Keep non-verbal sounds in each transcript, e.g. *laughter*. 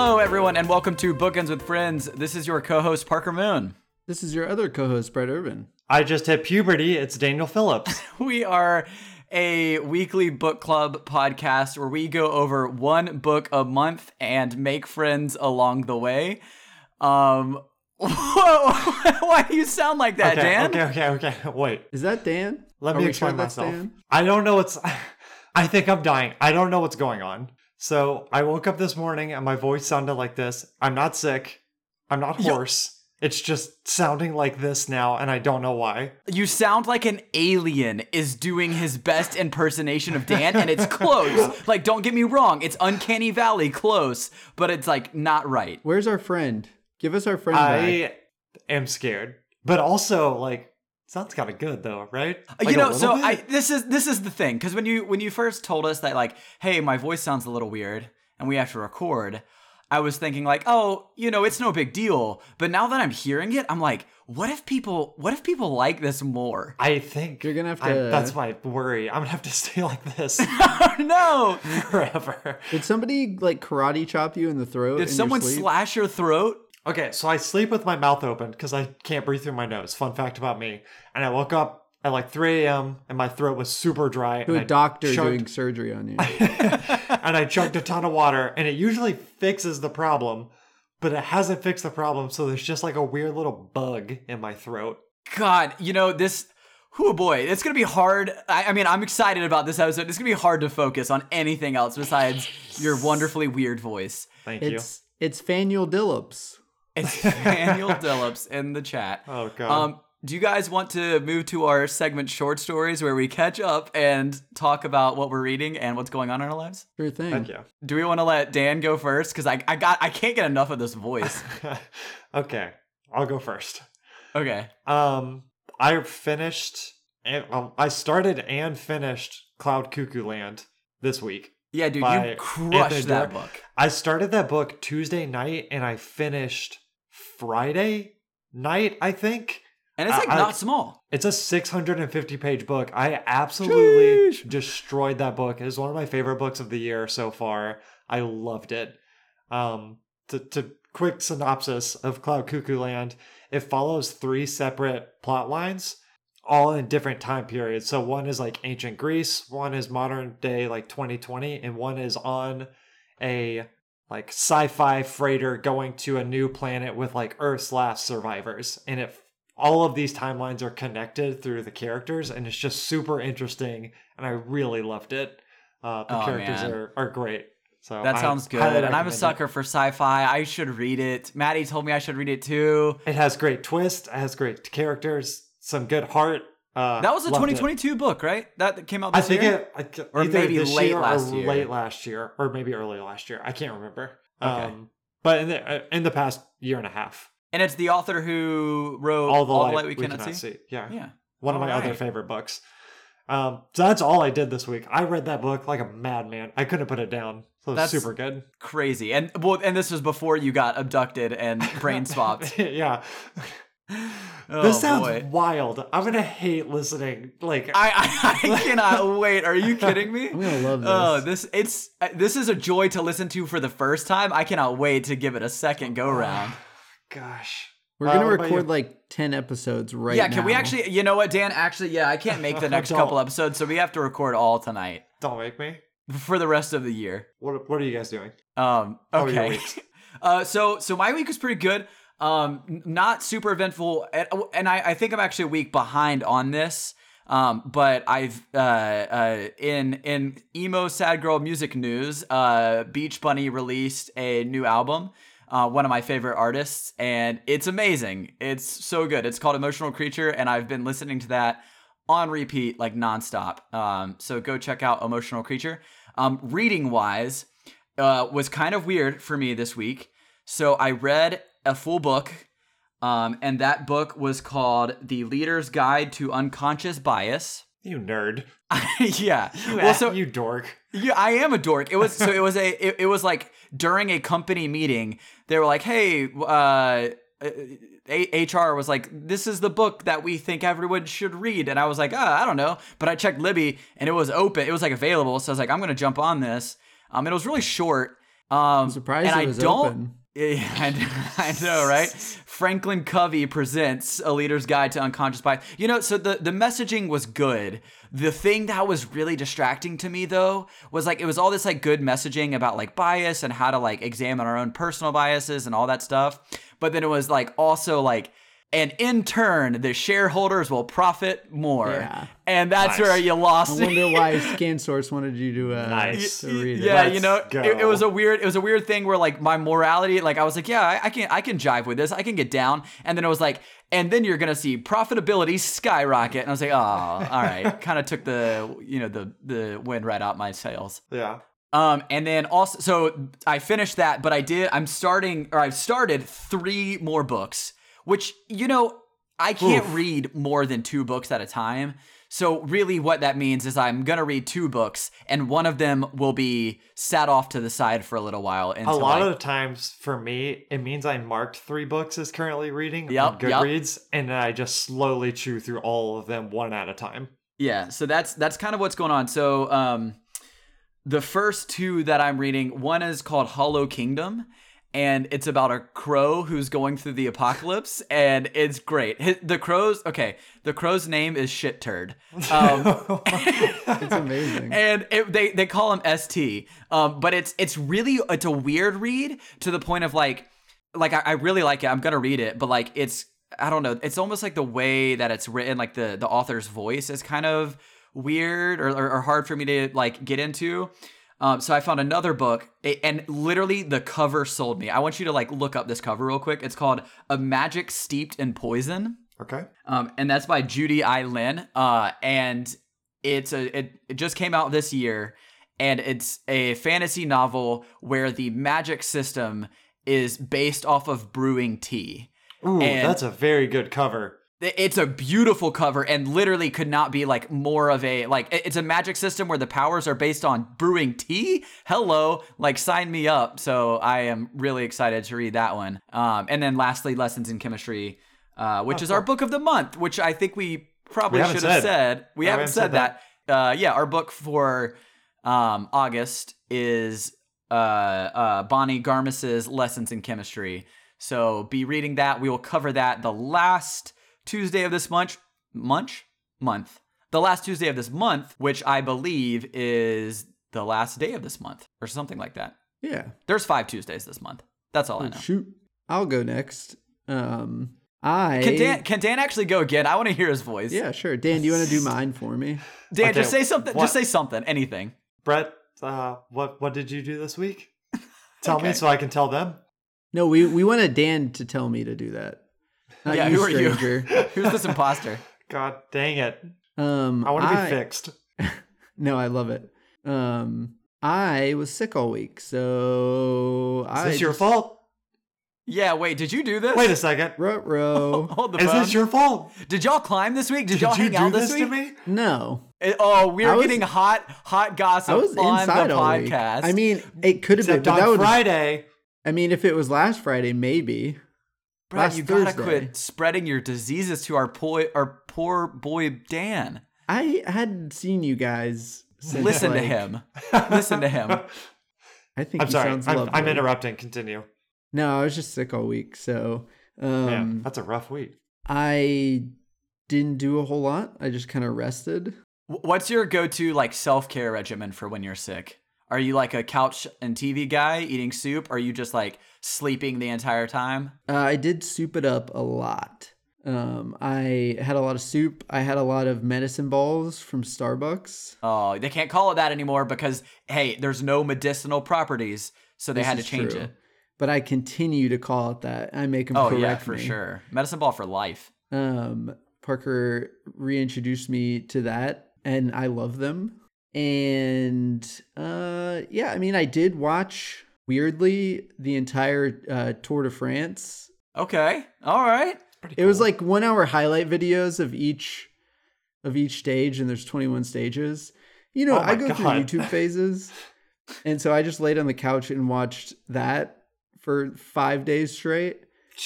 Hello, everyone, and welcome to Bookends with Friends. This is your co-host Parker Moon. This is your other co-host, Brett Irvin. I just hit puberty. It's Daniel Phillips. *laughs* We are a weekly book club podcast where we go over one book a month and make friends along the way. Um, *laughs* Whoa, *laughs* why do you sound like that, okay, Dan? okay, okay, okay. Wait. Is that Dan? Let Are me explain sure myself. Dan? I don't know what's. I think I'm dying. I don't know what's going on. So I woke up this morning and my voice sounded like this. I'm not sick. I'm not Yo- hoarse. It's just sounding like this now, and I don't know why. You sound like an alien is doing his best impersonation of Dan, and it's close. *laughs* like, don't get me wrong, it's Uncanny Valley close, but it's like not right. Where's our friend? Give us our friend back. I am scared, but also like sounds kind of good though, right? Uh, like you know, so little I this is this is the thing because when you when you first told us that like, hey, my voice sounds a little weird and we have to record, I was thinking like, oh, you know, it's no big deal. But now that I'm hearing it, I'm like, what if people what if people like this more? I think You're gonna have I- to- that's my worry. I'm gonna have to *laughs* stay like this *laughs* no! forever. Did somebody like karate chop you in the throat? Did in your someone sleep? slash your throat? Okay, so I sleep with my mouth open because I can't breathe through my nose. Fun fact about me. And I woke up at like 3 a.m. and my throat was super dry. to a doctor chugged- doing surgery on you? *laughs* and I chugged a ton of water, and it usually fixes the problem, but it hasn't fixed the problem. So there's just like a weird little bug in my throat. God, you know this. Oh boy, it's gonna be hard. I, I mean, I'm excited about this episode. It's gonna be hard to focus on anything else besides your wonderfully weird voice. Thank you. it's it's Faniel Dillups. It's *laughs* Daniel Dillups in the chat. Oh god. Um, do you guys want to move to our segment short stories where we catch up and talk about what we're reading and what's going on in our lives? Sure thing. Thank you. Do we want to let Dan go first? Because I, I got I can't get enough of this voice. *laughs* okay, I'll go first. Okay. Um, I finished. And, um, I started and finished Cloud Cuckoo Land this week. Yeah, dude, By you crushed Anthony that Doerr. book. I started that book Tuesday night and I finished Friday night, I think. And it's like I- not small. It's a 650 page book. I absolutely Sheesh. destroyed that book. It is one of my favorite books of the year so far. I loved it. Um, to, to quick synopsis of Cloud Cuckoo Land, it follows three separate plot lines, all in different time periods. So one is like ancient Greece, one is modern day like 2020, and one is on a like sci-fi freighter going to a new planet with like Earth's last survivors, and it all of these timelines are connected through the characters, and it's just super interesting, and I really loved it. Uh, the Oh, characters man. are are great. So That I sounds good. And I'm a recommend it. sucker for sci-fi. I should read it. Maddie told me I should read it too. It has great twist. It has great characters. Some good heart. Uh, That was a loved it. 2022 book, right? That came out I think year. it, I, Or maybe late year last year. late last year, or maybe early last year. I can't remember. Okay. Um, but in the uh, in the past year and a half, and it's the author who wrote all the, light, light we cannot, see. Yeah, Yeah. one of my other favorite books. Um, so that's all I did this week. I read that book like a madman. I couldn't put it down. So That's- super good. Crazy. And well, and this was before you got abducted and brain *laughs* swapped. yeah, Oh, this sounds boy. wild. I'm gonna hate listening. Like I, I I cannot wait. Are you kidding me? *laughs* I'm gonna love this. Oh, this it's uh, this is a joy to listen to for the first time. I cannot wait to give it a second go round. gosh, We're Uh, gonna what about record like ten episodes right yeah, now. can we actually? You know what, Dan? Actually, yeah, I can't make the *laughs* next couple episodes, so we have to record all tonight don't make me. for the rest of the year. What What are you guys doing? Um, How are your okay. *laughs* uh, so so my week was pretty good. Um, not super eventful, and, and I, I think I'm actually a week behind on this. Um, but I've uh, uh, in in emo sad girl music news, uh, Beach Bunny released a new album. Uh, one of my favorite artists, and it's amazing. It's so good. It's called Emotional Creature, and I've been listening to that on repeat like nonstop. Um, so go check out Emotional Creature. Um, reading wise, uh, was kind of weird for me this week. So I read a full book, um, and that book was called The Leader's Guide to Unconscious Bias. You nerd. *laughs* yeah. You, well, so you dork. yeah, I am a dork. It was so it was a it, it was like during a company meeting, they were like, "Hey, uh a- HR was like, "This is the book that we think everyone should read," and I was like, "Ah, I don't know," but I checked Libby and it was open. It was like available, so I was like, "I'm gonna jump on this." Um, it was really short, Um, I'm surprised and it I don't. open. Yeah, *laughs* I know, I know, right? Franklin Covey presents A Leader's Guide to Unconscious Bias. You know, so the, the messaging was good. The thing that was really distracting to me, though, was like it was all this like good messaging about like bias and how to like examine our own personal biases and all that stuff. But then it was like also like, and in turn, the shareholders will profit more. Yeah. And that's Nice. where you lost I wonder *laughs* why ScanSource wanted you to, uh, Nice. to read it. yeah, you Let's know, it, it was a weird, it was a weird thing where like my morality, like I was like, yeah, I, I can, I can jive with this, I can get down, and then it was like, and then you're gonna see profitability skyrocket, and I was like, oh, all right, *laughs* kind of took the, you know, the the wind right out my sails. Yeah. Um, and then also, so I finished that, but I did, I'm starting, or I've started three more books, which, you know, I can't Oof. read more than two books at a time. So really what that means is I'm going to read two books and one of them will be sat off to the side for a little while. And A lot I, of the times for me, it means I marked three books as currently reading Yep, on yep. Goodreads, and then I just slowly chew through all of them one at a time. Yeah, so that's that's kind of what's going on. So um the first two that I'm reading, one is called Hollow Kingdom and it's about a crow who's going through the apocalypse and it's great. The crow's okay, the crow's name is Shit Turd. Um *laughs* It's amazing. and it, they they call him ST. Um, but it's it's really it's a weird read to the point of like like I, I really like it. I'm gonna read it, but like it's I don't know. It's almost like the way that it's written, like the the author's voice is kind of weird or, or, or hard for me to like get into. Um, so I found another book, and literally the cover sold me. I want you to like look up this cover real quick. It's called "A Magic Steeped in Poison." Okay. um, and that's by Judy I. Lin. Uh, and it's a it, it just came out this year, and it's a fantasy novel where the magic system is based off of brewing tea. Ooh, And- that's a very good cover. It's a beautiful cover and literally could not be like more of a like it's a magic system where the powers are based on brewing tea. Hello, like sign me up. So I am really excited to read that one. Um, and then lastly, lessons in chemistry, uh, which Oh, is our book of the month, which I think we probably We should have said. said. We Yeah, haven't said that. Uh, yeah, our book for um, August is uh, uh, Bonnie Garmus's Lessons in Chemistry. So be reading that. We will cover that the last Tuesday of this month. Munch? Month. The last Tuesday of this month, which I believe is the last day of this month or something like that. Yeah. There's five Tuesdays this month. That's all I Oh, know. shoot. I'll go next. Um, I. Can Dan, can Dan actually go again? I want to hear his voice. Yeah, sure. Dan, do you want to do *laughs* mine for me? Dan, Okay, just say something. what- Just say something. Anything. Brett, uh, what what did you do this week? Tell *laughs* Okay. me so I can tell them. No, we we wanted Dan to tell me to do that. Not Yeah, you, who are you? *laughs* Who's this imposter? God dang it! Um, I want to be fixed. *laughs* No, I love it. Um, I was sick all week, so Is I this your fault? Yeah. Wait. Did you do this? Wait a second. Ruh-roh. *laughs* Hold the Is phone. this your fault? Did y'all climb this week? Did, Did y'all you hang do out this this to week? me? no, It- oh, we I are was- getting hot, hot gossip I was on inside the all week. podcast. I mean, it could have been, but on would. Friday. I mean, if it was last Friday, maybe. Brad, last you gotta Thursday. quit spreading your diseases to our poor, our poor boy Dan. I hadn't seen you guys. Since, Listen to him. *laughs* Listen to him. I think I'm he sorry. sounds I'm, lovely. I'm interrupting. Continue. No, I was just sick all week, so um, Man, that's a rough week. I didn't do a whole lot. I just kind of rested. What's your go-to like self-care regimen for when you're sick? Are you like a couch and TV guy eating soup? Are you just like sleeping the entire time? Uh, I did soup it up a lot. Um, I had a lot of soup. I had a lot of medicine balls from Starbucks. Oh, they can't call it that anymore because hey, there's no medicinal properties, so they This had to change true. it. But I continue to call it that. I make them Oh correct yeah, for me. sure. Medicine ball for life. Um, Parker reintroduced me to that, and I love them. And uh, yeah, I mean, I did watch weirdly the entire uh, Tour de France. Okay. All right. Pretty It was like one hour highlight videos of each of each stage, and there's 21 stages. You know, Oh I go through YouTube phases, *laughs* and so I just laid on the couch and watched that for five days straight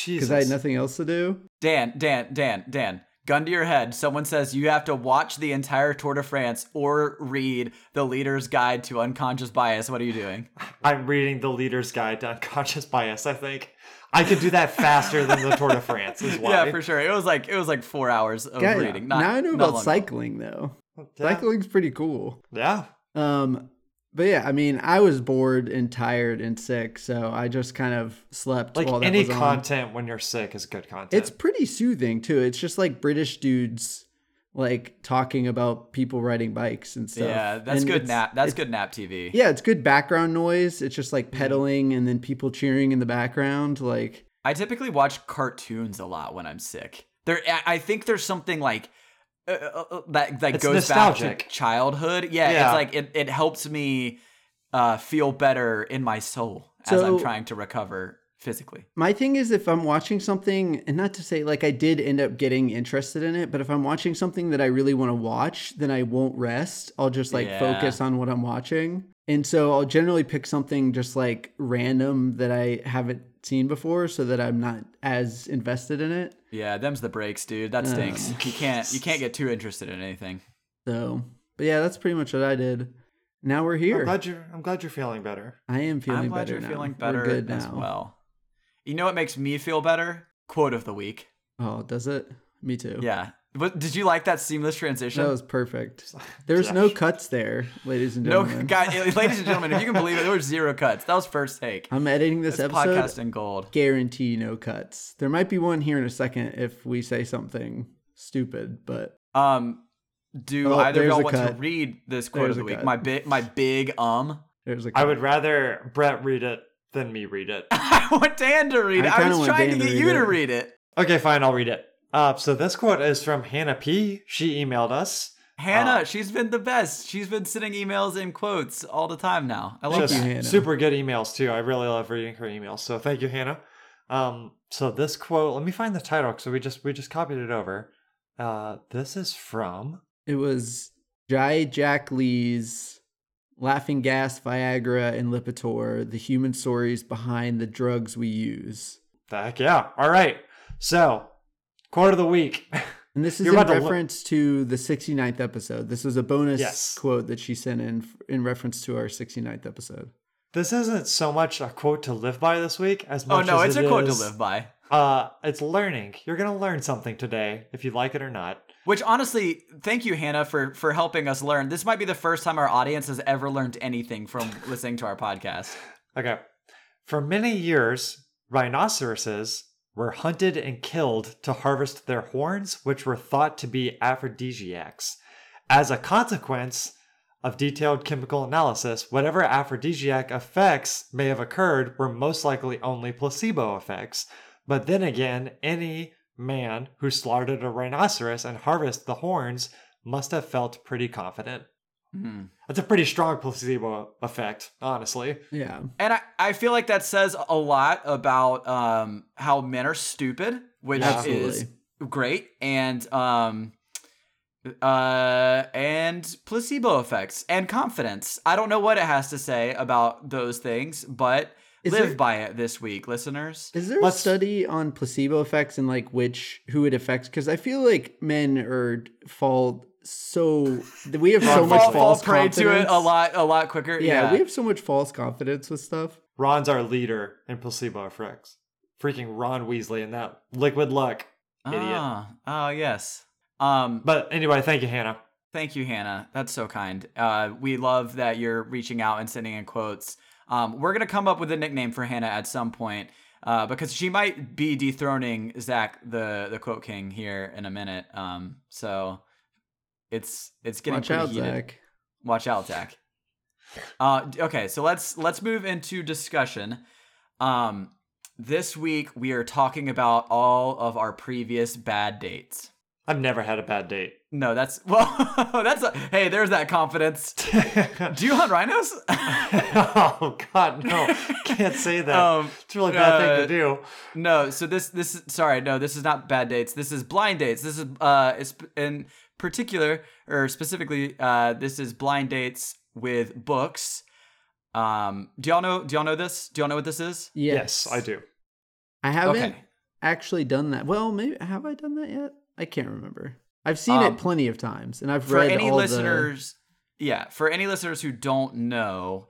because I had nothing else to do. Dan, Dan, Dan, Dan. Gun to your head. Someone says you have to watch the entire Tour de France or read the Leader's Guide to Unconscious Bias. What are you doing? I'm reading the Leader's Guide to Unconscious Bias. I think I could do that faster than the Tour de France. Is *laughs* why. Yeah, for sure. It was like it was like four hours of Guy- reading. Not, now I know about long. cycling though. Yeah. Cycling's pretty cool. Yeah. Um, but yeah, I mean, I was bored and tired and sick, so I just kind of slept Like any was on. content when you're sick is good content. It's pretty soothing too. It's just like British dudes like talking about people riding bikes and stuff. Yeah, that's And good nap. That's good nap TV. Yeah, it's good background noise. It's just like mm-hmm. pedaling and then people cheering in the background. Like, I typically watch cartoons a lot when I'm sick. There, I think there's something like uh, uh, uh, that that It's goes back to childhood. Yeah, Yeah. it's like it, it helps me uh, feel better in my soul as I'm trying to recover physically. my thing is if I'm watching something, and not to say like I did end up getting interested in it, but if I'm watching something that I really want to watch, then I won't rest. I'll just like Yeah. focus on what I'm watching. And so I'll generally pick something just like random that I haven't seen before so that I'm not as invested in it. Yeah, them's the breaks, dude. That stinks. Um, you can't you can't get too interested in anything. So, but yeah, that's pretty much what I did. Now we're here. I'm here. glad you're. I'm glad you're feeling better. I am feeling I'm glad better you're now. feeling We're good as now. well. You know what makes me feel better? Quote of the week. Oh, does it? Me too. Yeah. But did you like that seamless transition? That was perfect. There's no *laughs* cuts there, ladies and no, gentlemen. *laughs* ladies and gentlemen, if you can believe it, there were zero cuts. That was first take. I'm editing this It's episode. podcast in gold. Guarantee no cuts. There might be one here in a second if we say something stupid, but Um, do Oh, either of y'all a want to read this quote There's of the week? cut. My big, my big um. there's a I cut. would rather Brett read it than me read it. *laughs* I want Dan to read it. I, kinda was trying Dan to to get read you to read it. Okay, fine. I'll read it. Uh, so this quote is from Hannah P. She emailed us. Hannah, Uh, she's been the best. She's been sending emails in quotes all the time now. I love you, Hannah. super good emails too. I really love reading her emails. So thank you, Hannah. Um, so this quote, let me find the title. So we just we just copied it over. Uh, this is from It was Jie Jack Li's Laughing Gas, Viagra, and Lipitor, the human stories behind the drugs we use. Heck yeah. All right. So quote of the week. *laughs* And this is You're in about to reference to the 69th episode. This was a bonus Yes. quote that she sent in in reference to our 69th episode. this isn't so much a quote to live by this week as much. Oh no, as it's it a quote to live by. Uh, it's learning. You're gonna learn something today, if you like it or not. Which honestly, thank you, Hannah, for for helping us learn. This might be the first time our audience has ever learned anything from listening to our podcast. Okay. For many years, rhinoceroses were hunted and killed to harvest their horns, which were thought to be aphrodisiacs. As a consequence of detailed chemical analysis, whatever aphrodisiac effects may have occurred were most likely only placebo effects. But then again, any man who slaughtered a rhinoceros and harvested the horns must have felt pretty confident. Hmm. That's a pretty strong placebo effect, honestly. Yeah. And I, I feel like that says a lot about um, how men are stupid, which is great, and um, uh, and placebo effects and confidence. I don't know what it has to say about those things, but Is live there- by it this week, listeners. Is there Let's- a study on placebo effects and like which who it affects? Because I feel like men are fall so we have so Fall- much fall, fall false prey to it a lot, a lot quicker. Yeah, Yeah, we have so much false confidence with stuff. Ron's our leader in placebo effects. Freaking Ron Weasley and that liquid luck. idiot. Ah, oh yes. Um, But anyway, thank you, Hannah. Thank you, Hannah. That's so kind. Uh, we love that you're reaching out and sending in quotes. Um, we're gonna come up with a nickname for Hannah at some point uh, because she might be dethroning Zach, the the quote king, here in a minute. Um, so it's it's getting Watch pretty out, heated. Zach. Watch out, Zach. Uh, okay, so let's let's move into discussion. Um, this week we are talking about all of our previous bad dates. I've never had a bad date. No, that's *laughs* well. that's a hey. There's that confidence. *laughs* Do you hunt rhinos? *laughs* oh God, no! Can't say that. Um, it's a really bad uh, thing to do. no. So this this sorry. No, this is not bad dates. This is blind dates. This is uh, it's in particular or specifically, uh, this is blind dates with books. Um, do y'all know? Do y'all know this? Do y'all know what this is? Yes. Yes, I do. I haven't Okay. actually done that. Well, maybe have I done that yet? I can't remember. I've seen Um, it plenty of times, and I've for read any all listeners yeah for any listeners who don't know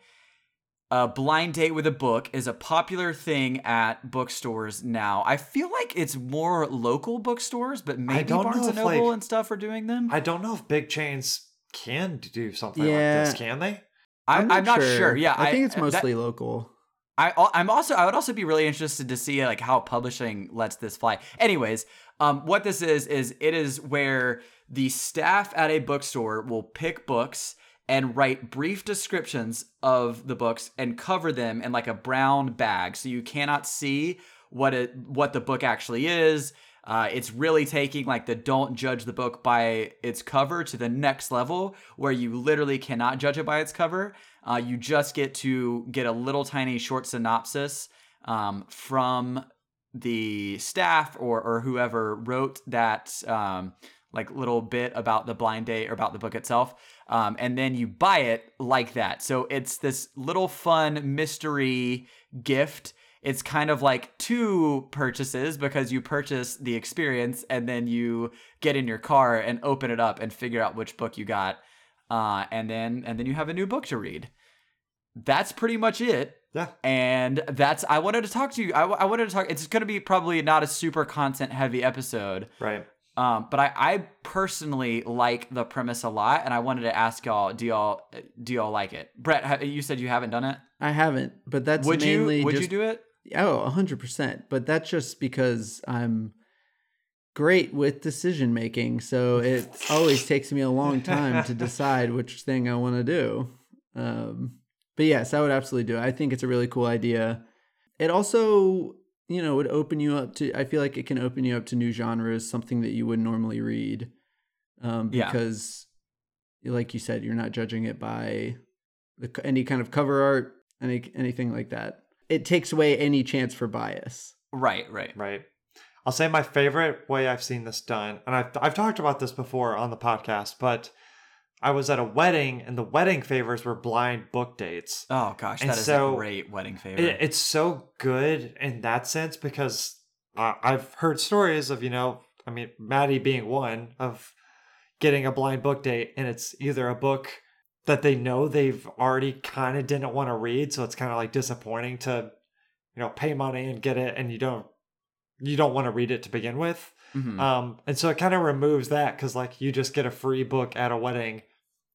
a blind date with a book is a popular thing at bookstores now. I feel like it's more local bookstores, but maybe don't Barnes and Noble like- and stuff are doing them. I don't know if big chains can do something Yeah. like this, can they? the. I, I'm, not sure. Yeah, I, think it's that- mostly local. I I'm also I would also be really interested to see like how publishing lets this fly. Anyways, um, what this is is it is where the staff at a bookstore will pick books and write brief descriptions of the books and cover them in like a brown bag, so you cannot see what it what the book actually is. Uh, it's really taking like the don't judge the book by its cover to the next level, where you literally cannot judge it by its cover. Uh, you just get to get a little tiny short synopsis um, from the staff or or whoever wrote that um, like little bit about the blind date or about the book itself, um, and then you buy it like that. So it's this little fun mystery gift. It's kind of like two purchases because you purchase the experience and then you get in your car and open it up and figure out which book you got, uh, and then and then you have a new book to read. That's pretty much it Yeah. and that's I wanted to talk to you. I, I wanted to talk. It's going to be probably not a super content heavy episode, Right. Um, but I, I personally like the premise a lot, and I wanted to ask y'all: Do y'all do y'all like it? Brett, ha- you said you haven't done it. I haven't, but that's would mainly you? Would just you do it? Oh, 100%. But that's just because I'm great with decision making. So it always *laughs* takes me a long time to decide which thing I want to do. Um, but yes, I would absolutely do it. I think it's a really cool idea. It also, you know, would open you up to, I feel like it can open you up to new genres, something that you wouldn't normally read. Um, Yeah. because, like you said, you're not judging it by the, any kind of cover art, any anything like that it takes away any chance for bias. Right, right. Right. I'll say my favorite way I've seen this done, and I've, I've talked about this before on the podcast, but I was at a wedding and the wedding favors were blind book dates. Oh gosh, And that is so a great wedding favor. It, it's so good in that sense because uh, I've heard stories of, you know, I mean, Maddie being one of getting a blind book date, and it's either a book that they know they've already kind of didn't want to read, so it's kind of like disappointing to, you know, pay money and get it, and you don't you don't want to read it to begin with. Mhm. Um, and so it kind of removes that because like you just get a free book at a wedding,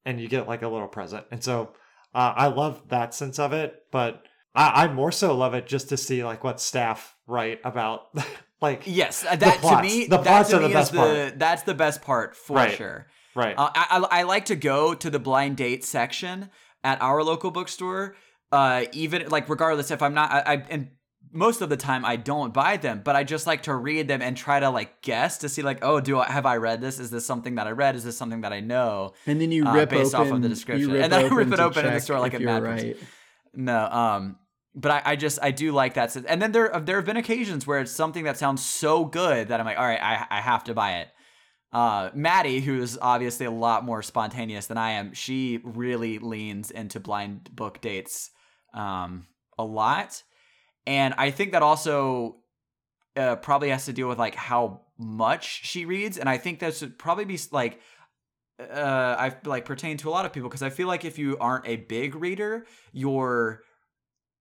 and you get like a little present, and so uh, I love that sense of it, but I, I more so love it just to see like what staff write about *laughs* like yes, uh, that to plots. me, The that plots to are the best is the that's the best part for Right. sure. right Uh, I, I I like to go to the blind date section at our local bookstore. Uh, even like regardless if I'm not, I, I and most of the time I don't buy them, but I just like to read them and try to like guess to see like, oh, do I have I read this? Is this something that I read? Is this something that I know? And then you Uh, rip based open off of the description. *laughs* And then I rip it open in the store like a mad person. right. No, um, but I, I just I do like that. And then there there have been occasions where it's something that sounds so good that I'm like, all right, I I have to buy it. Uh, Maddie, who is obviously a lot more spontaneous than I am, she really leans into blind book dates um, a lot, and I think that also uh, probably has to deal with like how much she reads, and I think that should probably be like uh, I like pertain to a lot of people because I feel like if you aren't a big reader, your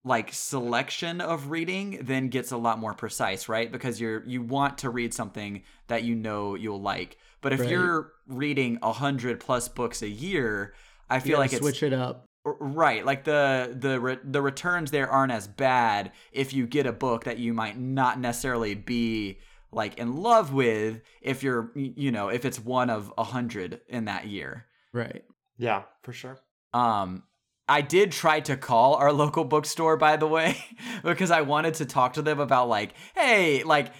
like selection of reading then gets a lot more precise, right? Because you're you want to read something that you know you'll like. But if Right. you're reading a hundred plus books a year, I feel like it's switch it up. R- Right, like the the re- the returns there aren't as bad if you get a book that you might not necessarily be like in love with if you're you know if it's one of a hundred in that year. Right. yeah for sure Um, I did try to call our local bookstore by the way *laughs* because I wanted to talk to them about like hey like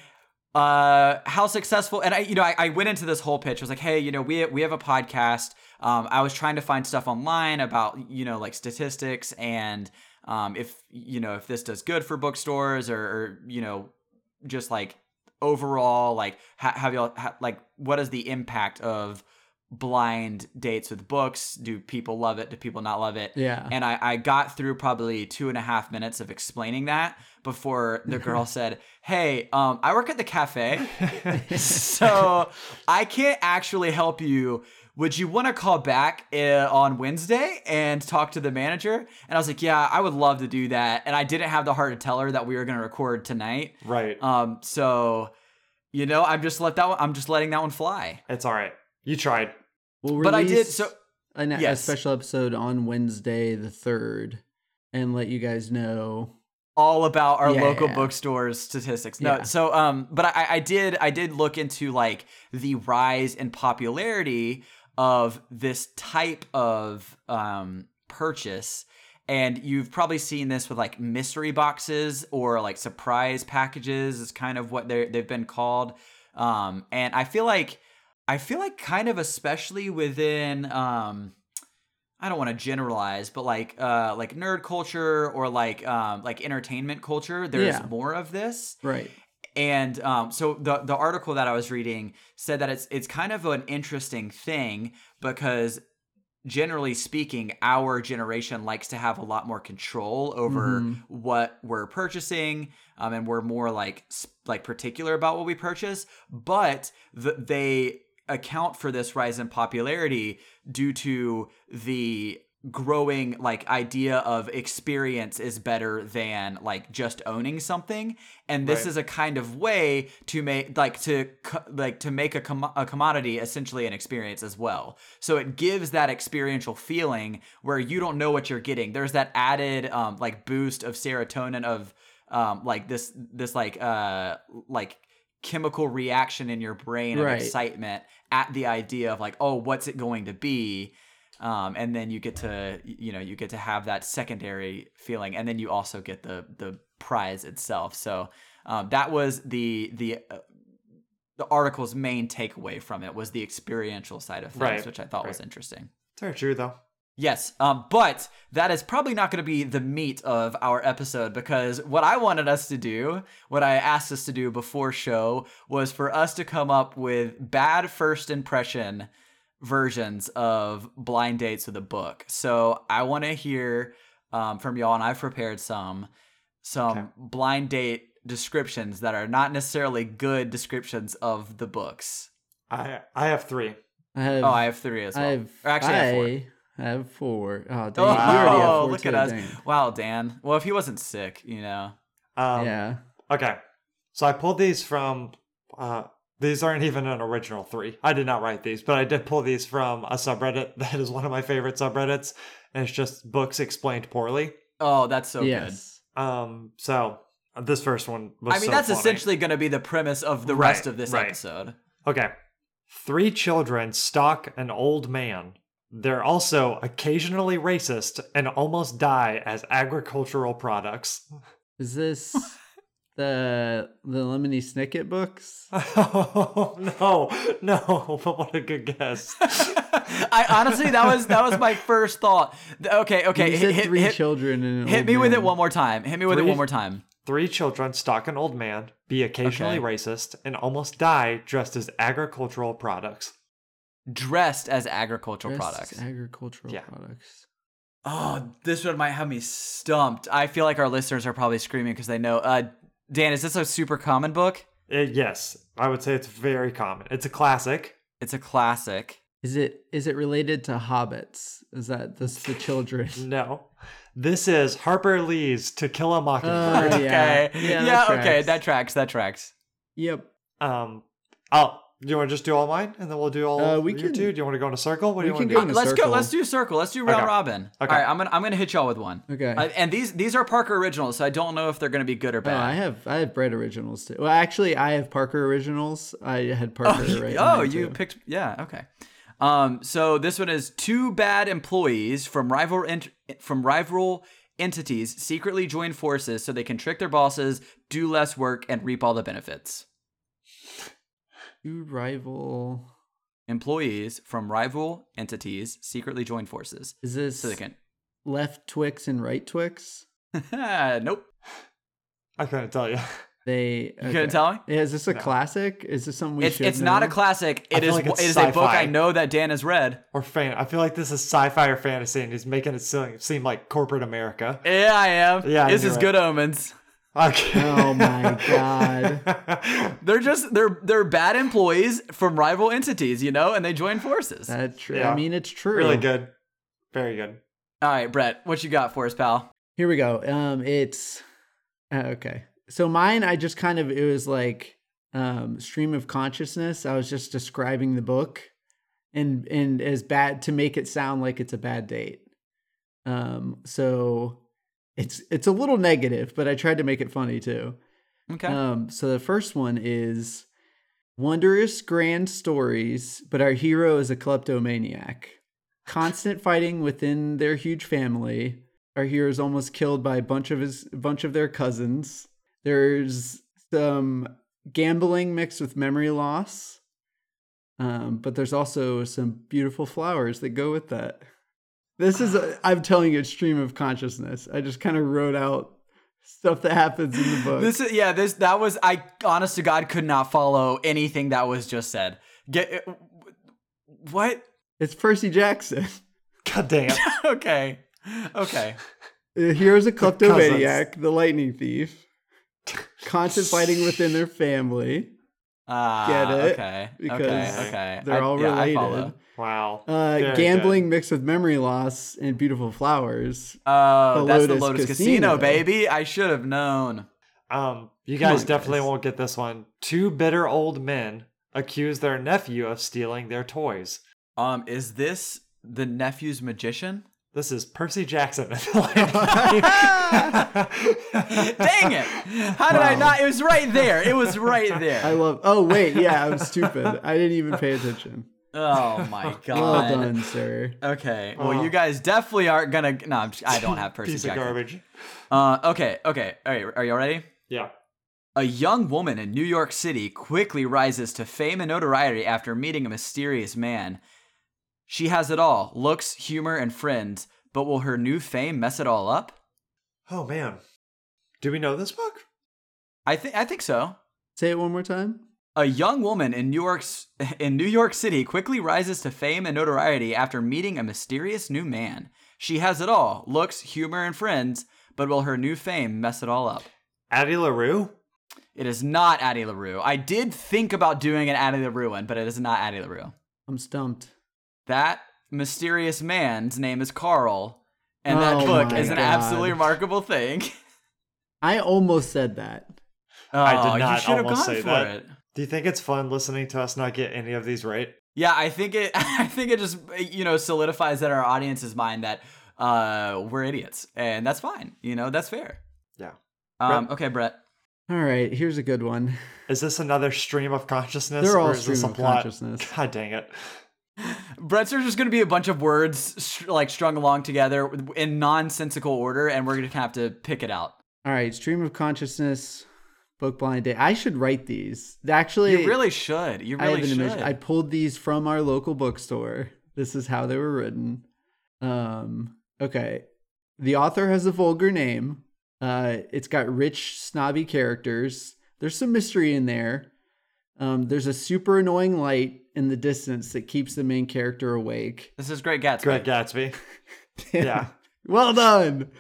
uh how successful and i you know I, I went into this whole pitch. I was like hey you know we we have a podcast. Um i was trying to find stuff online about you know like statistics and um if you know if this does good for bookstores or, or you know just like overall like ha- have y'all ha- like what is the impact of blind dates with books. Do people love it? Do people not love it? Yeah. And I, I got through probably two and a half minutes of explaining that before the girl *laughs* said, Hey, um, I work at the cafe. *laughs* so I can't actually help you. Would you want to call back uh, on Wednesday and talk to the manager? And I was like, Yeah, I would love to do that. And I didn't have the heart to tell her that we were going to record tonight. Right. Um, so you know, I'm just let that one, I'm just letting that one fly. it's all right. You tried. We'll But I did so an, a special episode on Wednesday the third, and let you guys know. all about our Yeah. local bookstores statistics. No, Yeah. so um, but I, I did I did look into like the rise in popularity of this type of um purchase. And you've probably seen this with like mystery boxes or like surprise packages is kind of what they they've been called. Um, and I feel like I feel like kind of especially within um I don't want to generalize, but like uh like nerd culture or like um like entertainment culture, there's Yeah. more of this. Right. And um so the the article that I was reading said that it's it's kind of an interesting thing because generally speaking, our generation likes to have a lot more control over Mhm. what we're purchasing, um, and we're more like like particular about what we purchase. But the, they account for this rise in popularity due to the growing like idea of experience is better than like just owning something. And this Right. is a kind of way to make like to co- like to make a, com- a commodity essentially an experience as well. So it gives that experiential feeling where you don't know what you're getting. There's that added um like boost of serotonin of um like this this like uh like chemical reaction in your brain of Right. excitement at the idea of like oh what's it going to be? Um, and then you get to you know you get to have that secondary feeling and then you also get the the prize itself. So um, that was the the uh, the article's main takeaway from it was the experiential side of things Right, which i thought was interesting. It's very true though. Yes, um, but that is probably not going to be the meat of our episode because what I wanted us to do, what I asked us to do before show, was for us to come up with bad first impression versions of blind dates with a book. So I want to hear um, from y'all, and I've prepared some some Okay. blind date descriptions that are not necessarily good descriptions of the books. I I have three. I have. Oh, I have three as I well. have. Or actually, I have four. I have four. Oh, dang. Oh, you already have four look too, at us. dang. Wow, Dan. Well, if he wasn't sick, you know. Um, yeah. Okay. So I pulled these from. Uh, these aren't even an original three. I did not write these, but I did pull these from a subreddit *laughs* that is one of my favorite subreddits, and it's just books explained poorly. Oh, that's so yes. Um. So uh, this first one was. I mean, so that's funny. essentially going to be the premise of the rest of this right. episode. Okay. Three children stalk an old man. They're also occasionally racist and almost die as agricultural products. Is this *laughs* the the Lemony Snicket books? Oh *laughs* no, no! *laughs* But what a good guess. I honestly, that was that was my first thought. Okay, okay. you hit said hit, three hit, children and hit old me with it one more time. Hit me with it one more time. Three children stalk an old man, be occasionally Okay. racist, and almost die dressed as agricultural products. Dressed as agricultural Dressed products. Agricultural Yeah. products. Oh, this one might have me stumped. I feel like our listeners are probably screaming because they know. Uh, Dan, is this a super common book? Uh, yes, I would say it's very common. It's a classic. It's a classic. Is it is it related to hobbits? Is that this the children? *laughs* No. This is Harper Lee's To Kill a Mockingbird. Uh, yeah. *laughs* Okay. Yeah, Yeah. that okay. tracks. That tracks. That tracks. Yep. Um, oh, do you want to just do all mine, and then we'll do all Uh, we your can- two? Do you want to go in a circle? What do you want to do? let's go. Let's do a circle. Let's do round Okay. robin. Okay. All right. I'm gonna I'm gonna hit y'all with one. Okay. Uh, and these these are Parker originals, so I don't know if they're gonna be good or Oh, bad. I have I have Brett originals too. Well, actually, I have Parker originals. I had Parker Oh, you, *laughs* right. oh, you too. picked. Yeah. Okay. Um. So this one is two bad employees from rival ent- from rival entities secretly join forces so they can trick their bosses, do less work, and reap all the benefits. Two rival. Employees from rival entities secretly join forces Is this so they can. left Twix and right Twix? *laughs* nope. I couldn't tell you. They. You couldn't tell me? Is this a No. classic? Is this something we It's should it's not a classic. I It feel is like it's it is a book. I know that Dan has read. Or fan. I feel like this is sci-fi or fantasy, and he's making it seem, seem like corporate America. Yeah, I am. Yeah, I this is it. Good Omens. Okay. Oh my god. *laughs* They're just they're they're bad employees from rival entities, you know, and they join forces. That's true. Yeah. I mean, it's true. really good. Very good. All right, Brett, what you got for us, pal? Here we go. Um, it's uh, okay. So mine, I just kind of it was like um stream of consciousness. I was just describing the book, and and as bad to make it sound like it's a bad date. Um, so it's it's a little negative, but I tried to make it funny too. Okay. Um, so the first one is wondrous grand stories, but our hero is a kleptomaniac. Constant fighting within their huge family. Our hero is almost killed by a bunch of his bunch of their cousins. There's some gambling mixed with memory loss. Um, but there's also some beautiful flowers that go with that. This is, a, I'm telling you, a stream of consciousness. I just kind of wrote out stuff that happens in the book. This is yeah. This that was I. Honest to God, could not follow anything that was just said. Get uh, what? It's Percy Jackson. *laughs* God damn. *laughs* okay, okay. Uh, Here's a cousins. kleptomaniac, the lightning thief. Constant fighting within their family. Ah, Get it? Okay, Because okay, okay. They're I- all yeah, related. follow. Wow. Uh, Very gambling mixed with memory loss and beautiful flowers. Oh, The that's the Lotus Lotus Casino. Casino, baby. I should have known. Um, you guys on, definitely guys. won't get this one. Two bitter old men accuse their nephew of stealing their toys. Um, is this the nephew's magician? This is Percy Jackson. Dang *laughs* Dang it! How did I not? It was right there. It was right *laughs* there. I love. Oh wait, yeah, I'm stupid. I didn't even pay attention. Oh my god. Well done, sir. Okay. Well, Oh. you guys definitely aren't gonna. No, I'm, I don't have Percy Piece Jackson. of garbage. Uh, okay. Okay. All right. Are you ready? Yeah. A young woman in New York City quickly rises to fame and notoriety after meeting a mysterious man. She has it all looks, humor, and friends, but will her new fame mess it all up? Oh man. Do we know this book? I think I think so. Say it one more time. A young woman in New York's in New York City quickly rises to fame and notoriety after meeting a mysterious new man. She has it all: looks, humor, and friends, but will her new fame mess it all up? Addie LaRue? It is not Addie LaRue. I did think about doing an Addie LaRue one, but it is not Addie LaRue. I'm stumped. That mysterious man's name is Carl, and that Oh book is an God. absolutely remarkable thing. *laughs* I almost said that. Oh, I did you not should have almost gone say for that. it. Do you think it's fun listening to us not get any of these right? Yeah, I think it. *laughs* I think it just you know solidifies in our audience's mind that uh, we're idiots, and that's fine. You know, that's fair. Yeah. Um, Brett? okay, Brett. All right, here's a good one. Is this another stream of consciousness? They're all or is this stream a of plot? consciousness. *laughs* God dang it. Brett's just going to be a bunch of words like strung along together in nonsensical order, and we're going to have to pick it out. All right, stream of consciousness, book blind day. I should write these. Actually, You really should. You I really an should. image. I pulled these from our local bookstore. This is how they were written. Um, okay. The author has a vulgar name. Uh, it's got rich, snobby characters. There's some mystery in there. Um, there's a super annoying light in the distance that keeps the main character awake. This is Great Gatsby. Greg Gatsby. *laughs* Yeah. well done.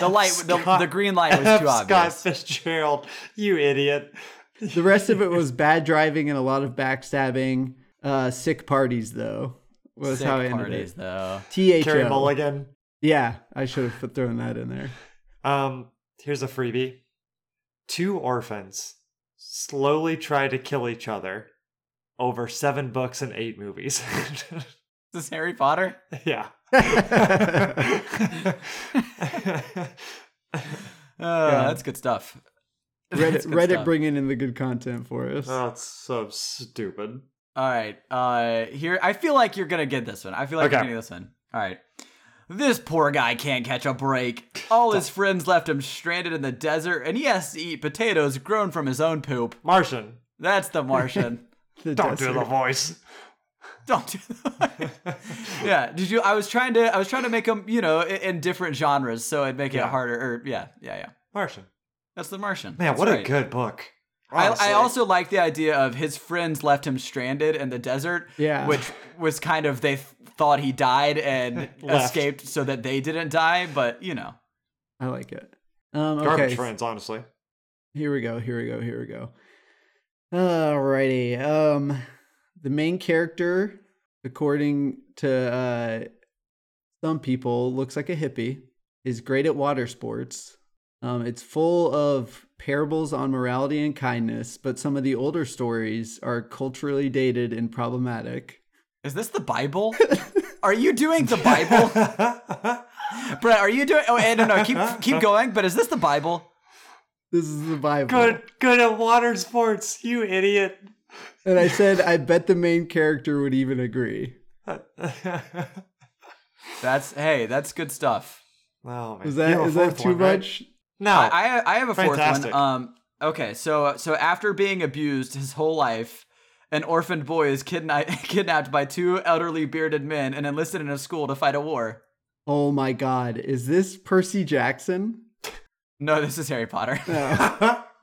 The light, the, Scott- the green light was F. too Scott obvious. Fitzgerald, you idiot. The rest of it was *laughs* bad driving and a lot of backstabbing. Uh, sick parties though was Sick how I ended parties, it. though. T Carey H O. Mulligan. Yeah, I should have thrown that in there. Um, here's a freebie. Two orphans slowly try to kill each other over seven books and eight movies. *laughs* Is this Harry Potter? yeah. *laughs* Oh, Yeah. that's good stuff. *laughs* Reddit, good Reddit stuff. bringing in the good content for us. oh, it's so stupid. All right. Uh, here, I feel like you're gonna get this one. I feel like you're Okay. gonna get this one. All right. This poor guy can't catch a break. All his friends left him stranded in the desert, and he has to eat potatoes grown from his own poop. Martian, That's the Martian. The *laughs* don't do the voice. Don't do that. yeah. Did you? I was trying to. I was trying to make them, you know, in, in different genres, so it'd make it harder. Or yeah, yeah, yeah. Martian. That's The Martian. Man, That's what a good book. I, I also like the idea of his friends left him stranded in the desert, Yeah. which was kind of they th- thought he died and *laughs* escaped so that they didn't die, but you know. I like it. Um, garbage okay, friends, honestly. here we go. Here we go. Here we go. Alrighty. Um, the main character, according to uh, some people, looks like a hippie. Is great at water sports. Um, it's full of parables on morality and kindness, but some of the older stories are culturally dated and problematic. Is this the Bible? *laughs* are you doing the Bible? *laughs* Brett, are you doing Oh, and no, no, keep keep going, but is this the Bible? This is the Bible. good, good at water sports, you idiot. And I said, I bet the main character would even agree. *laughs* That's hey, that's good stuff. oh man, Is You that have a is that fourth too one, right? much? No, I, I I have a fourth one. Um okay, so so after being abused his whole life, an orphaned boy is kidna- *laughs* kidnapped by two elderly bearded men and enlisted in a school to fight a war. Oh my God! Is this Percy Jackson? No, this is Harry Potter. No. *laughs*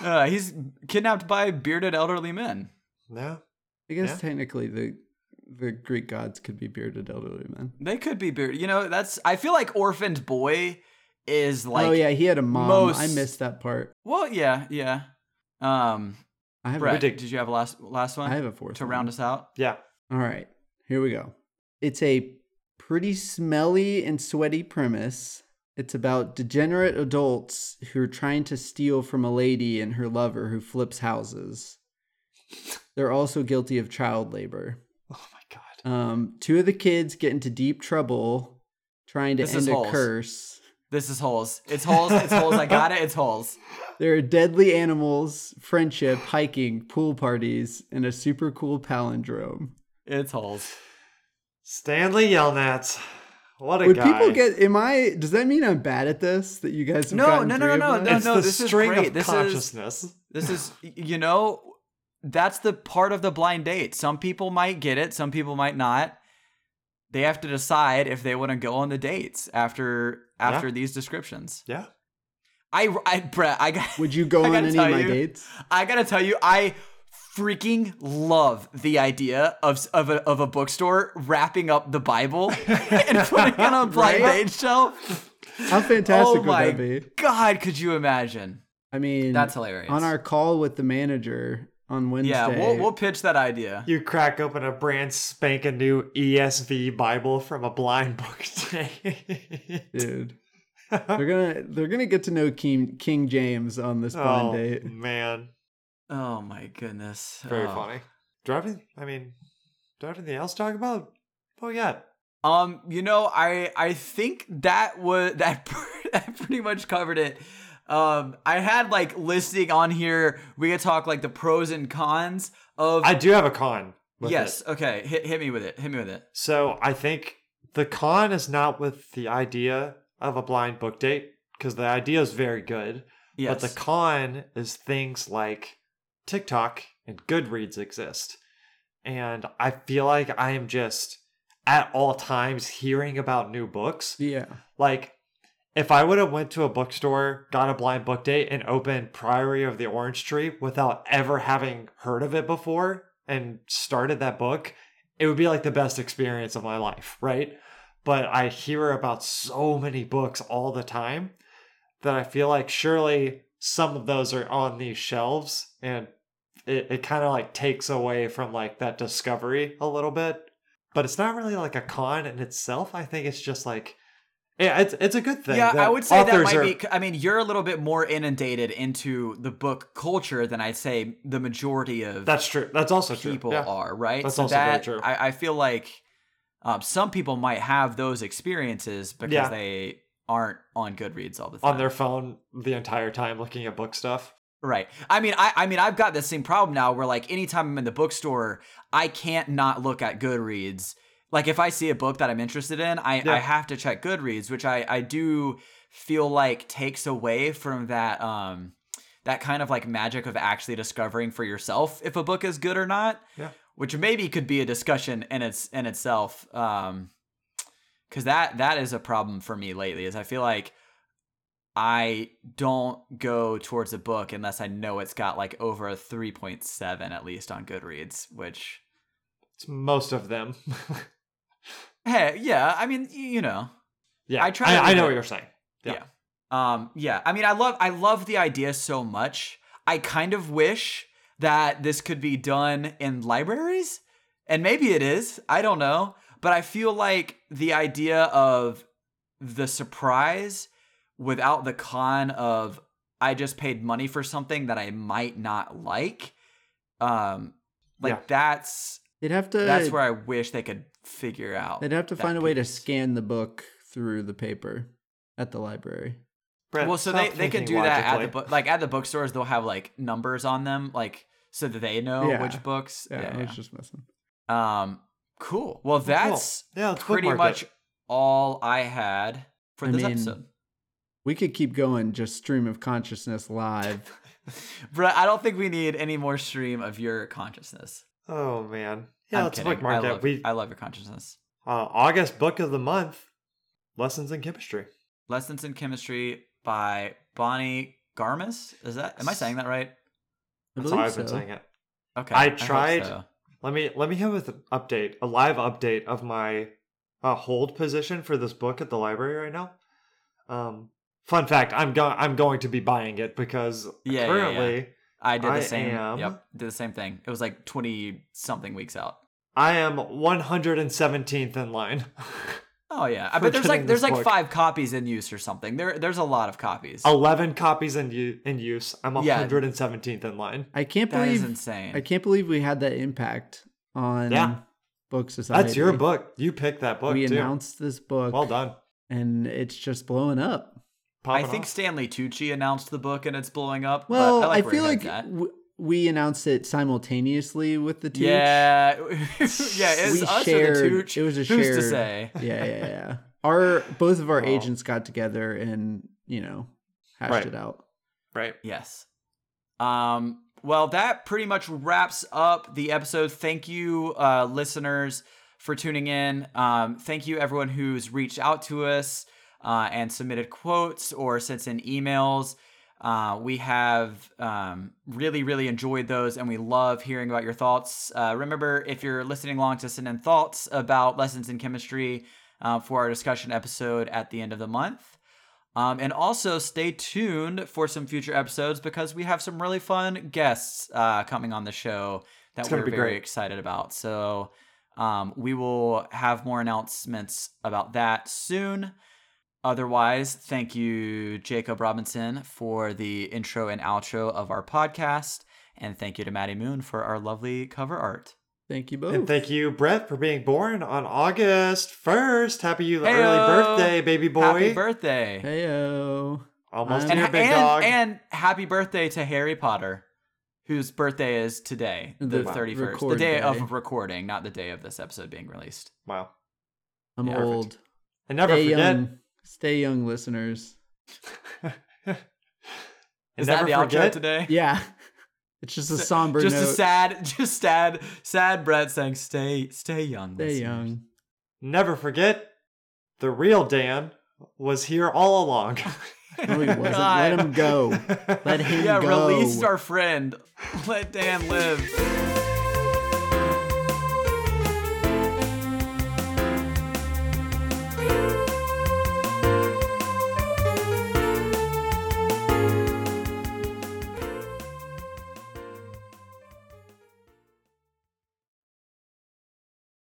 Uh, he's kidnapped by bearded elderly men. no. I guess Yeah. technically the the Greek gods could be bearded elderly men. They could be bearded. You know, that's I feel like orphaned boy is like oh yeah, he had a mom. most- I missed that part. Well, yeah, yeah. Um, I have. Brett, A, did you have a last last one I have a fourth to one. round us out? Yeah. All right, here we go. It's a pretty smelly and sweaty premise. It's about degenerate adults who are trying to steal from a lady and her lover who flips houses. They're also guilty of child labor. Oh my god. Um, two of the kids get into deep trouble trying to This is end a Holes. curse. This is holes. It's holes. It's holes. I got it. It's holes. There are deadly animals, friendship, hiking, pool parties, and a super cool palindrome. It's holes. Stanley Yelnats. What a Would guy. people get? Am I? Does that mean I'm bad at this? That you guys have No, no, no, no, no. It's no, this is great. This is- consciousness. This is, you know, that's the part of the blind date. Some people might get it. Some people might not. They have to decide if they want to go on the dates after after these descriptions. Yeah. I, I, Brett, I got. Would you go *laughs* on any of my you, dates? I gotta tell you, I freaking love the idea of of a, of a bookstore wrapping up the Bible *laughs* and putting it on a blind Right? date shelf. How fantastic oh would my that be? god, could you imagine? I mean, That's hilarious. on our call with the manager on Wednesday. yeah, we'll we'll pitch that idea. You crack open a brand spanking new ESV Bible from a blind book day. *laughs* dude. *laughs* They're gonna they're gonna get to know King King James on this blind oh date. man, Oh my goodness. very Oh. funny. Do I have any, I mean, do I have anything else to talk about? Oh yeah. Um, you know, I I think that was *laughs* that, that pretty much covered it. Um, I had like listing on here. We could talk like the pros and cons of. I do have a con. yes. it. Okay. Hit hit me with it. Hit me with it. So I think the con is not with the idea of a blind book date because the idea is very good. Yes. But the con is things like TikTok and Goodreads exist. And I feel like I am just at all times hearing about new books. Yeah. Like if I would have went to a bookstore, got a blind book date and opened Priory of the Orange Tree without ever having heard of it before and started that book, it would be like the best experience of my life, right? But I hear about so many books all the time that I feel like surely some of those are on these shelves and it, it kind of like takes away from like that discovery a little bit. But it's not really like a con in itself. I think it's just like yeah, it's it's a good thing. yeah, I would say that might are- be. I mean, you're a little bit more inundated into the book culture than I'd say the majority of That's true. That's also people true. Yeah. are, right? That's so also very true. I, I feel like um, some people might have those experiences because Yeah. they aren't on Goodreads all the time. On their phone the entire time looking at book stuff. Right. I mean, I, I mean, I've got the same problem now where like anytime I'm in the bookstore, I can't not look at Goodreads. Like if I see a book that I'm interested in, I, Yeah. I have to check Goodreads, which I, I do feel like takes away from that um that kind of like magic of actually discovering for yourself if a book is good or not. Yeah. Which maybe could be a discussion in its in itself. Um because that that is a problem for me lately is i feel like I don't go towards a book unless I know it's got like over a 3.7 at least on Goodreads, which It's most of them. *laughs* hey, yeah, I mean, you know. yeah, I try I, I know what you're saying. Yeah. Yeah. Um yeah, I mean I love I love the idea so much. I kind of wish that this could be done in libraries and maybe it is. I don't know, but I feel like the idea of the surprise without the con of I just paid money for something that I might not like um like Yeah. that's They'd have to. that's where I wish they could figure out. they'd have to find a way to scan the book through the paper at the library. Brett, well, so they, they could do thinking that at the book like at the bookstores. They'll have like numbers on them, like so that they know Yeah. which books. Yeah, Yeah, I was just messing. Um, cool. Well, that's Yeah, let's pretty much it. all I had for I this mean, episode. We could keep going, just stream of consciousness live. *laughs* Brett, I don't think we need any more stream of your consciousness. Oh man. Yeah, I'm let's kidding. bookmark I it. love, We I love your consciousness. uh, August book of the month, lessons in chemistry. Lessons in Chemistry by Bonnie Garmus. Is that? Am I saying that right? I That's believe how I've been saying it. Okay. I hope tried- so. Let me let me have an update, a live update of my uh, hold position for this book at the library right now. Um, fun fact: I'm going I'm going to be buying it because Yeah, yeah, currently I did the I same. am- Yep, did the same thing. It was like twenty something weeks out. I am 117th in line. *laughs* Oh yeah, I bet there's like there's this like book. five copies in use or something. There there's a lot of copies. 11 copies in u- in use. I'm Yeah. 117th in line. I can't that is believe insane. I can't believe we had that impact on Yeah. Book Society. That's your book. You picked that book we too. announced this book, Well done. and it's just blowing up. Pop I think off. Stanley Tucci announced the book and it's blowing up. Well, but I, I, like where feel like at. w- we announced it simultaneously with the Tooch. yeah, *laughs* yeah. It's we us shared. or the Tooch. It was a Who's shared. to say? *laughs* Yeah, yeah, yeah. Our both of our Oh. agents got together and you know hashed Right. it out. right. Yes. Um, well, that pretty much wraps up the episode. Thank you, uh, listeners, for tuning in. Um, thank you, everyone who's reached out to us uh, and submitted quotes or sent in emails. Uh, we have um, really, really enjoyed those, and we love hearing about your thoughts. Uh, remember, if you're listening along to send in thoughts about lessons in chemistry uh, for our discussion episode at the end of the month. Um, and also stay tuned for some future episodes because we have some really fun guests uh, coming on the show that we're very great. excited about. So um, we will have more announcements about that soon. Otherwise, thank you, Jacob Robinson, for the intro and outro of our podcast. And thank you to Maddie Moon for our lovely cover art. Thank you both. And thank you, Brett, for being born on August 1st. Happy early birthday, baby boy. Happy birthday. Heyo. Almost And here, and, big and, dog. and happy birthday to Harry Potter, whose birthday is today, the The thirty first, the day, day. of recording, not the day of this episode being released. wow. I'm Yeah, perfect. old. And never Stay forget. young. Stay young, listeners. Is never that the forget, outro today? Yeah. It's just a somber just note. a sad, just sad, sad Brett saying, "Stay, stay young, Stay listeners." young. Never forget, the real Dan was here all along. *laughs* No, he wasn't. God. Let him go. *laughs* Let him Yeah, go. release our friend. Let Dan live.